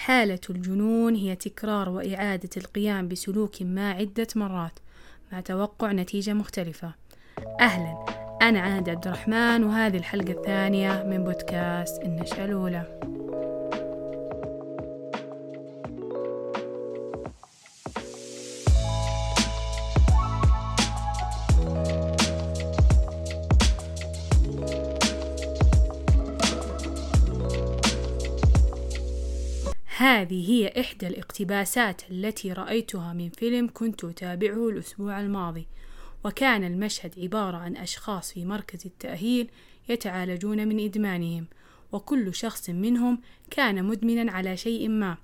حالة الجنون هي تكرار وإعادة القيام بسلوك ما عدة مرات مع توقع نتيجة مختلفة. أهلا أنا عاد عبد الرحمن وهذه الحلقة الثانية من بودكاست النشأة الأولى. هذه هي إحدى الاقتباسات التي رأيتها من فيلم كنت أتابعه الأسبوع الماضي وكان المشهد عبارة عن أشخاص في مركز التأهيل يتعالجون من إدمانهم وكل شخص منهم كان مدمنا على شيء ما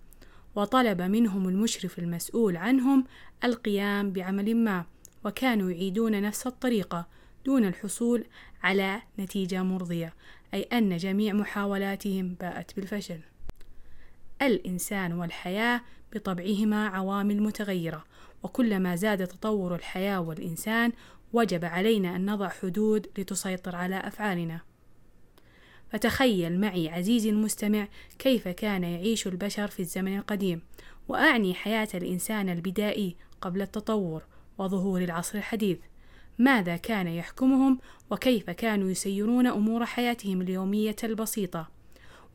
وطلب منهم المشرف المسؤول عنهم القيام بعمل ما وكانوا يعيدون نفس الطريقة دون الحصول على نتيجة مرضية أي أن جميع محاولاتهم باءت بالفشل. الإنسان والحياة بطبعهما عوامل متغيرة وكلما زاد تطور الحياة والإنسان وجب علينا أن نضع حدود لتسيطر على أفعالنا. فتخيل معي عزيزي المستمع كيف كان يعيش البشر في الزمن القديم وأعني حياة الإنسان البدائي قبل التطور وظهور العصر الحديث. ماذا كان يحكمهم وكيف كانوا يسيرون أمور حياتهم اليومية البسيطة؟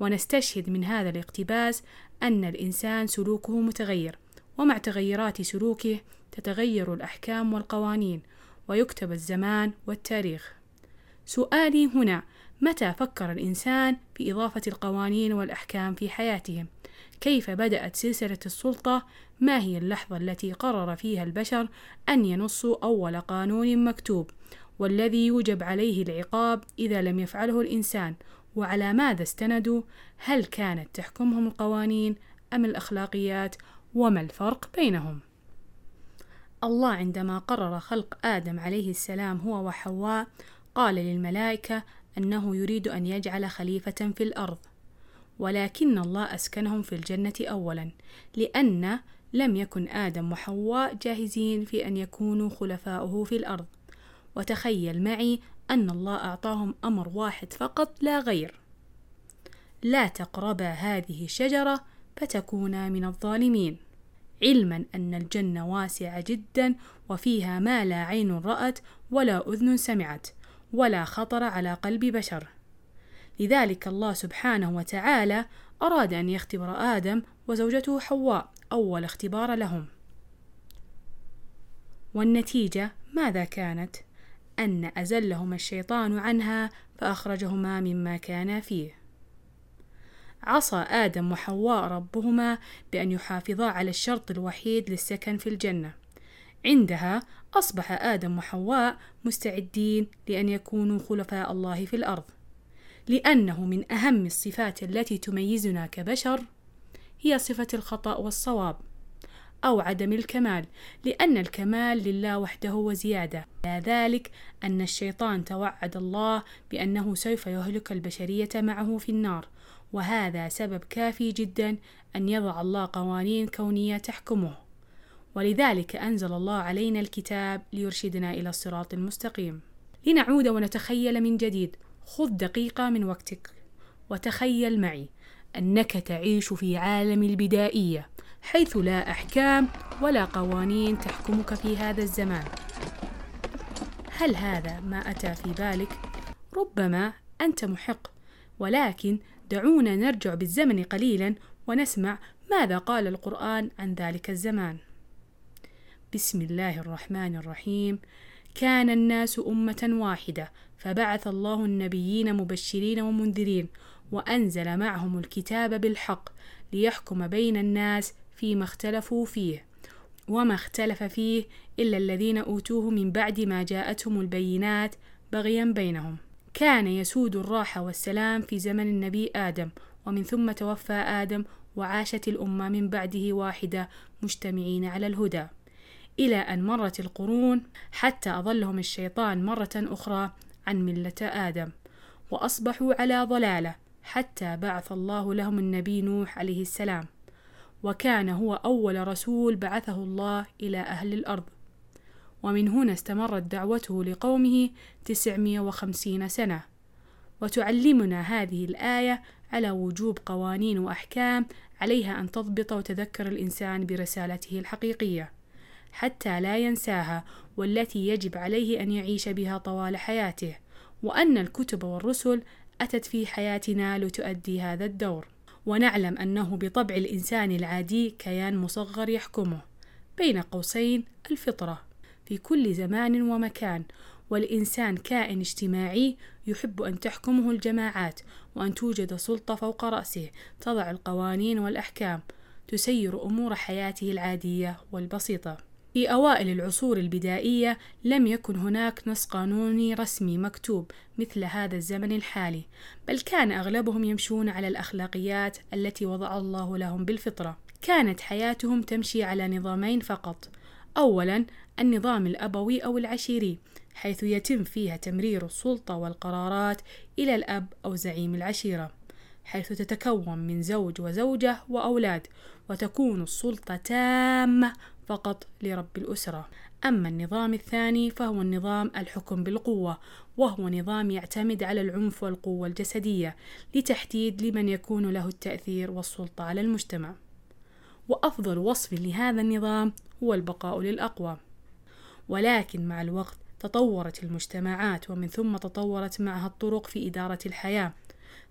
ونستشهد من هذا الاقتباس أن الإنسان سلوكه متغير ومع تغيرات سلوكه تتغير الأحكام والقوانين ويكتب الزمان والتاريخ سؤالي هنا متى فكر الإنسان في إضافة القوانين والأحكام في حياتهم؟ كيف بدأت سلسلة السلطة؟ ما هي اللحظة التي قرر فيها البشر أن ينصوا أول قانون مكتوب والذي يوجب عليه العقاب إذا لم يفعله الإنسان وعلى ماذا استندوا؟ هل كانت تحكمهم القوانين أم الأخلاقيات؟ وما الفرق بينهم؟ الله عندما قرر خلق آدم عليه السلام هو وحواء قال للملائكة أنه يريد أن يجعل خليفة في الأرض. ولكن الله أسكنهم في الجنة أولا لأن لم يكن آدم وحواء جاهزين في أن يكونوا خلفاؤه في الأرض. وتخيل معي أن الله أعطاهم أمر واحد فقط لا غير. لا تقربا هذه الشجرة فتكونا من الظالمين. علما أن الجنة واسعة جدا وفيها ما لا عين رأت ولا أذن سمعت ولا خطر على قلب بشر. لذلك الله سبحانه وتعالى أراد أن يختبر آدم وزوجته حواء أول اختبار لهم. والنتيجة ماذا كانت؟ أن أزلهما الشيطان عنها فأخرجهما مما كانا فيه. عصى آدم وحواء ربهما بأن يحافظا على الشرط الوحيد للسكن في الجنة. عندها أصبح آدم وحواء مستعدين لأن يكونوا خلفاء الله في الأرض. لأنه من أهم الصفات التي تميزنا كبشر هي صفة الخطأ والصواب. أو عدم الكمال لأن الكمال لله وحده وزيادة. لا ذلك أن الشيطان توعد الله بأنه سوف يهلك البشرية معه في النار وهذا سبب كافي جدا أن يضع الله قوانين كونية تحكمه. ولذلك أنزل الله علينا الكتاب ليرشدنا إلى الصراط المستقيم. لنعود ونتخيل من جديد. خذ دقيقة من وقتك وتخيل معي أنك تعيش في عالم البدائية. حيث لا أحكام ولا قوانين تحكمك في هذا الزمان. هل هذا ما أتى في بالك؟ ربما أنت محق ولكن دعونا نرجع بالزمن قليلا ونسمع ماذا قال القرآن عن ذلك الزمان. بسم الله الرحمن الرحيم. كان الناس أمة واحدة فبعث الله النبيين مبشرين ومنذرين وأنزل معهم الكتاب بالحق ليحكم بين الناس فيما اختلفوا فيه وما اختلف فيه إلا الذين أوتوه من بعد ما جاءتهم البينات بغيا بينهم. كان يسود الراحة والسلام في زمن النبي آدم ومن ثم توفى آدم وعاشت الأمة من بعده واحدة مجتمعين على الهدى. إلى أن مرت القرون حتى أضلهم الشيطان مرة أخرى عن ملة آدم وأصبحوا على ضلالة حتى بعث الله لهم النبي نوح عليه السلام. وكان هو أول رسول بعثه الله إلى أهل الأرض. ومن هنا استمرت دعوته لقومه تسعمائة وخمسين سنة. وتعلمنا هذه الآية على وجوب قوانين وأحكام عليها أن تضبط وتذكر الإنسان برسالته الحقيقية حتى لا ينساها والتي يجب عليه أن يعيش بها طوال حياته وأن الكتب والرسل أتت في حياتنا لتؤدي هذا الدور. ونعلم أنه بطبع الإنسان العادي كيان مصغر يحكمه بين قوسين الفطرة في كل زمان ومكان والإنسان كائن اجتماعي يحب أن تحكمه الجماعات وأن توجد سلطة فوق رأسه تضع القوانين والأحكام تسير أمور حياته العادية والبسيطة. في أوائل العصور البدائية لم يكن هناك نص قانوني رسمي مكتوب مثل هذا الزمن الحالي، بل كان أغلبهم يمشون على الأخلاقيات التي وضع الله لهم بالفطرة. كانت حياتهم تمشي على نظامين فقط. أولاً النظام الأبوي أو العشيري، حيث يتم فيها تمرير السلطة والقرارات إلى الأب أو زعيم العشيرة. حيث تتكون من زوج وزوجة وأولاد وتكون السلطة تامة فقط لرب الأسرة. أما النظام الثاني فهو النظام الحكم بالقوة وهو نظام يعتمد على العنف والقوة الجسدية لتحديد لمن يكون له التأثير والسلطة على المجتمع. وأفضل وصف لهذا النظام هو البقاء للأقوى. ولكن مع الوقت تطورت المجتمعات ومن ثم تطورت معها الطرق في إدارة الحياة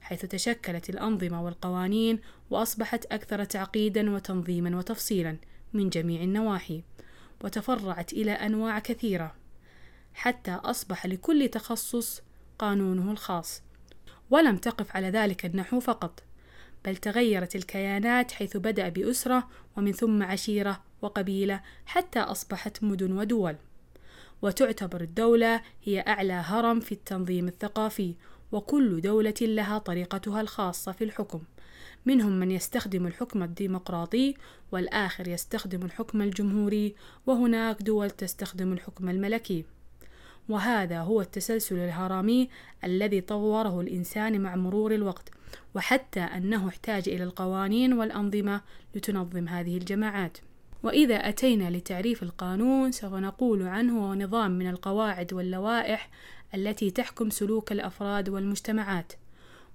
حيث تشكلت الأنظمة والقوانين وأصبحت أكثر تعقيدا وتنظيما وتفصيلا. من جميع النواحي وتفرعت إلى أنواع كثيرة حتى أصبح لكل تخصص قانونه الخاص. ولم تقف على ذلك النحو فقط بل تغيرت الكيانات حيث بدأ بأسرة ومن ثم عشيرة وقبيلة حتى أصبحت مدن ودول. وتعتبر الدولة هي أعلى هرم في التنظيم الثقافي وكل دولة لها طريقتها الخاصة في الحكم. منهم من يستخدم الحكم الديمقراطي والآخر يستخدم الحكم الجمهوري وهناك دول تستخدم الحكم الملكي. وهذا هو التسلسل الهرمي الذي طوره الإنسان مع مرور الوقت وحتى أنه احتاج إلى القوانين والأنظمة لتنظم هذه الجماعات. وإذا أتينا لتعريف القانون سوف نقول عنه هو نظام من القواعد واللوائح التي تحكم سلوك الأفراد والمجتمعات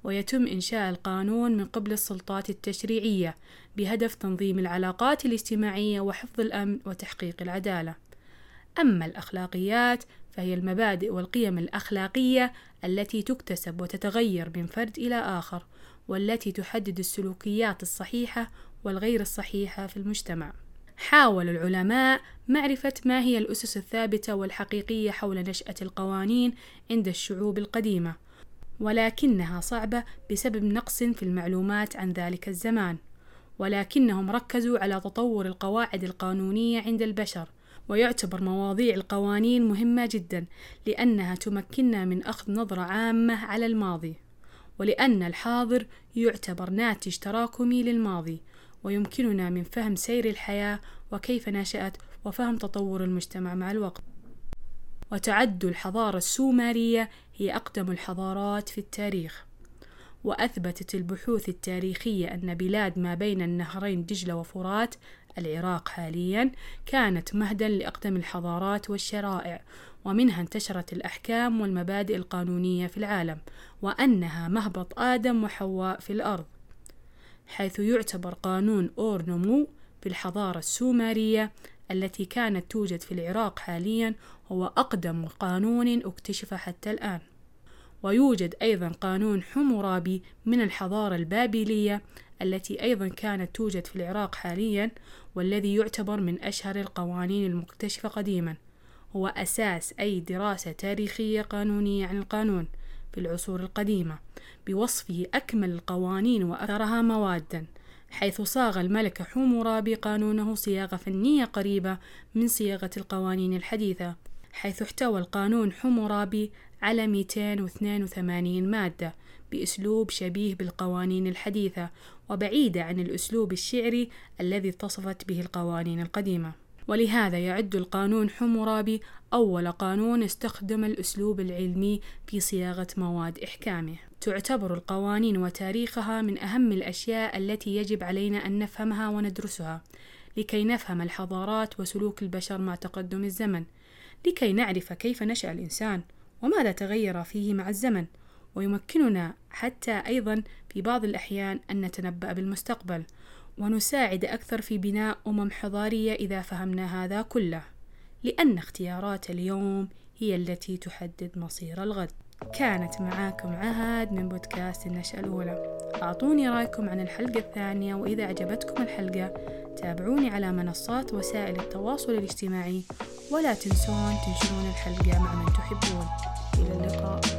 ويتم إنشاء القانون من قبل السلطات التشريعية بهدف تنظيم العلاقات الاجتماعية وحفظ الأمن وتحقيق العدالة. أما الأخلاقيات فهي المبادئ والقيم الأخلاقية التي تكتسب وتتغير من فرد إلى آخر، والتي تحدد السلوكيات الصحيحة والغير الصحيحة في المجتمع. حاول العلماء معرفة ما هي الأسس الثابتة والحقيقية حول نشأة القوانين عند الشعوب القديمة، ولكنها صعبة بسبب نقص في المعلومات عن ذلك الزمان. ولكنهم ركزوا على تطور القواعد القانونية عند البشر ويعتبر مواضيع القوانين مهمة جدا لأنها تمكننا من أخذ نظرة عامة على الماضي ولأن الحاضر يعتبر ناتج تراكمي للماضي. ويمكننا من فهم سير الحياة وكيف نشأت وفهم تطور المجتمع مع الوقت. وتعد الحضارة السومرية هي أقدم الحضارات في التاريخ وأثبتت البحوث التاريخية أن بلاد ما بين النهرين دجلة وفرات العراق حاليا كانت مهدا لأقدم الحضارات والشرائع ومنها انتشرت الأحكام والمبادئ القانونية في العالم وأنها مهبط آدم وحواء في الأرض. حيث يعتبر قانون أور نمو في الحضارة السومرية التي كانت توجد في العراق حاليا هو أقدم قانون اكتشف حتى الآن. ويوجد أيضا قانون حمورابي من الحضارة البابلية التي أيضا كانت توجد في العراق حاليا والذي يعتبر من أشهر القوانين المكتشفة قديما. هو أساس أي دراسة تاريخية قانونية عن القانون. في العصور القديمة بوصفه أكمل القوانين وأكثرها موادا حيث صاغ الملك حمورابي قانونه صياغة فنية قريبة من صياغة القوانين الحديثة حيث احتوى القانون حمورابي على 282 مادة بأسلوب شبيه بالقوانين الحديثة وبعيدة عن الأسلوب الشعري الذي اتصفت به القوانين القديمة. ولهذا يعد القانون حمورابي أول قانون استخدم الأسلوب العلمي في صياغة مواد إحكامه. تعتبر القوانين وتاريخها من أهم الأشياء التي يجب علينا أن نفهمها وندرسها لكي نفهم الحضارات وسلوك البشر مع تقدم الزمن لكي نعرف كيف نشأ الإنسان وماذا تغير فيه مع الزمن. ويمكننا حتى أيضا في بعض الأحيان أن نتنبأ بالمستقبل ونساعد أكثر في بناء أمم حضارية إذا فهمنا هذا كله لأن اختيارات اليوم هي التي تحدد مصير الغد. كانت معاكم عهد من بودكاست النشأة الأولى. أعطوني رأيكم عن الحلقة الثانية وإذا أعجبتكم الحلقة تابعوني على منصات وسائل التواصل الاجتماعي. ولا تنسون تنشرون الحلقة مع من تحبون. إلى اللقاء.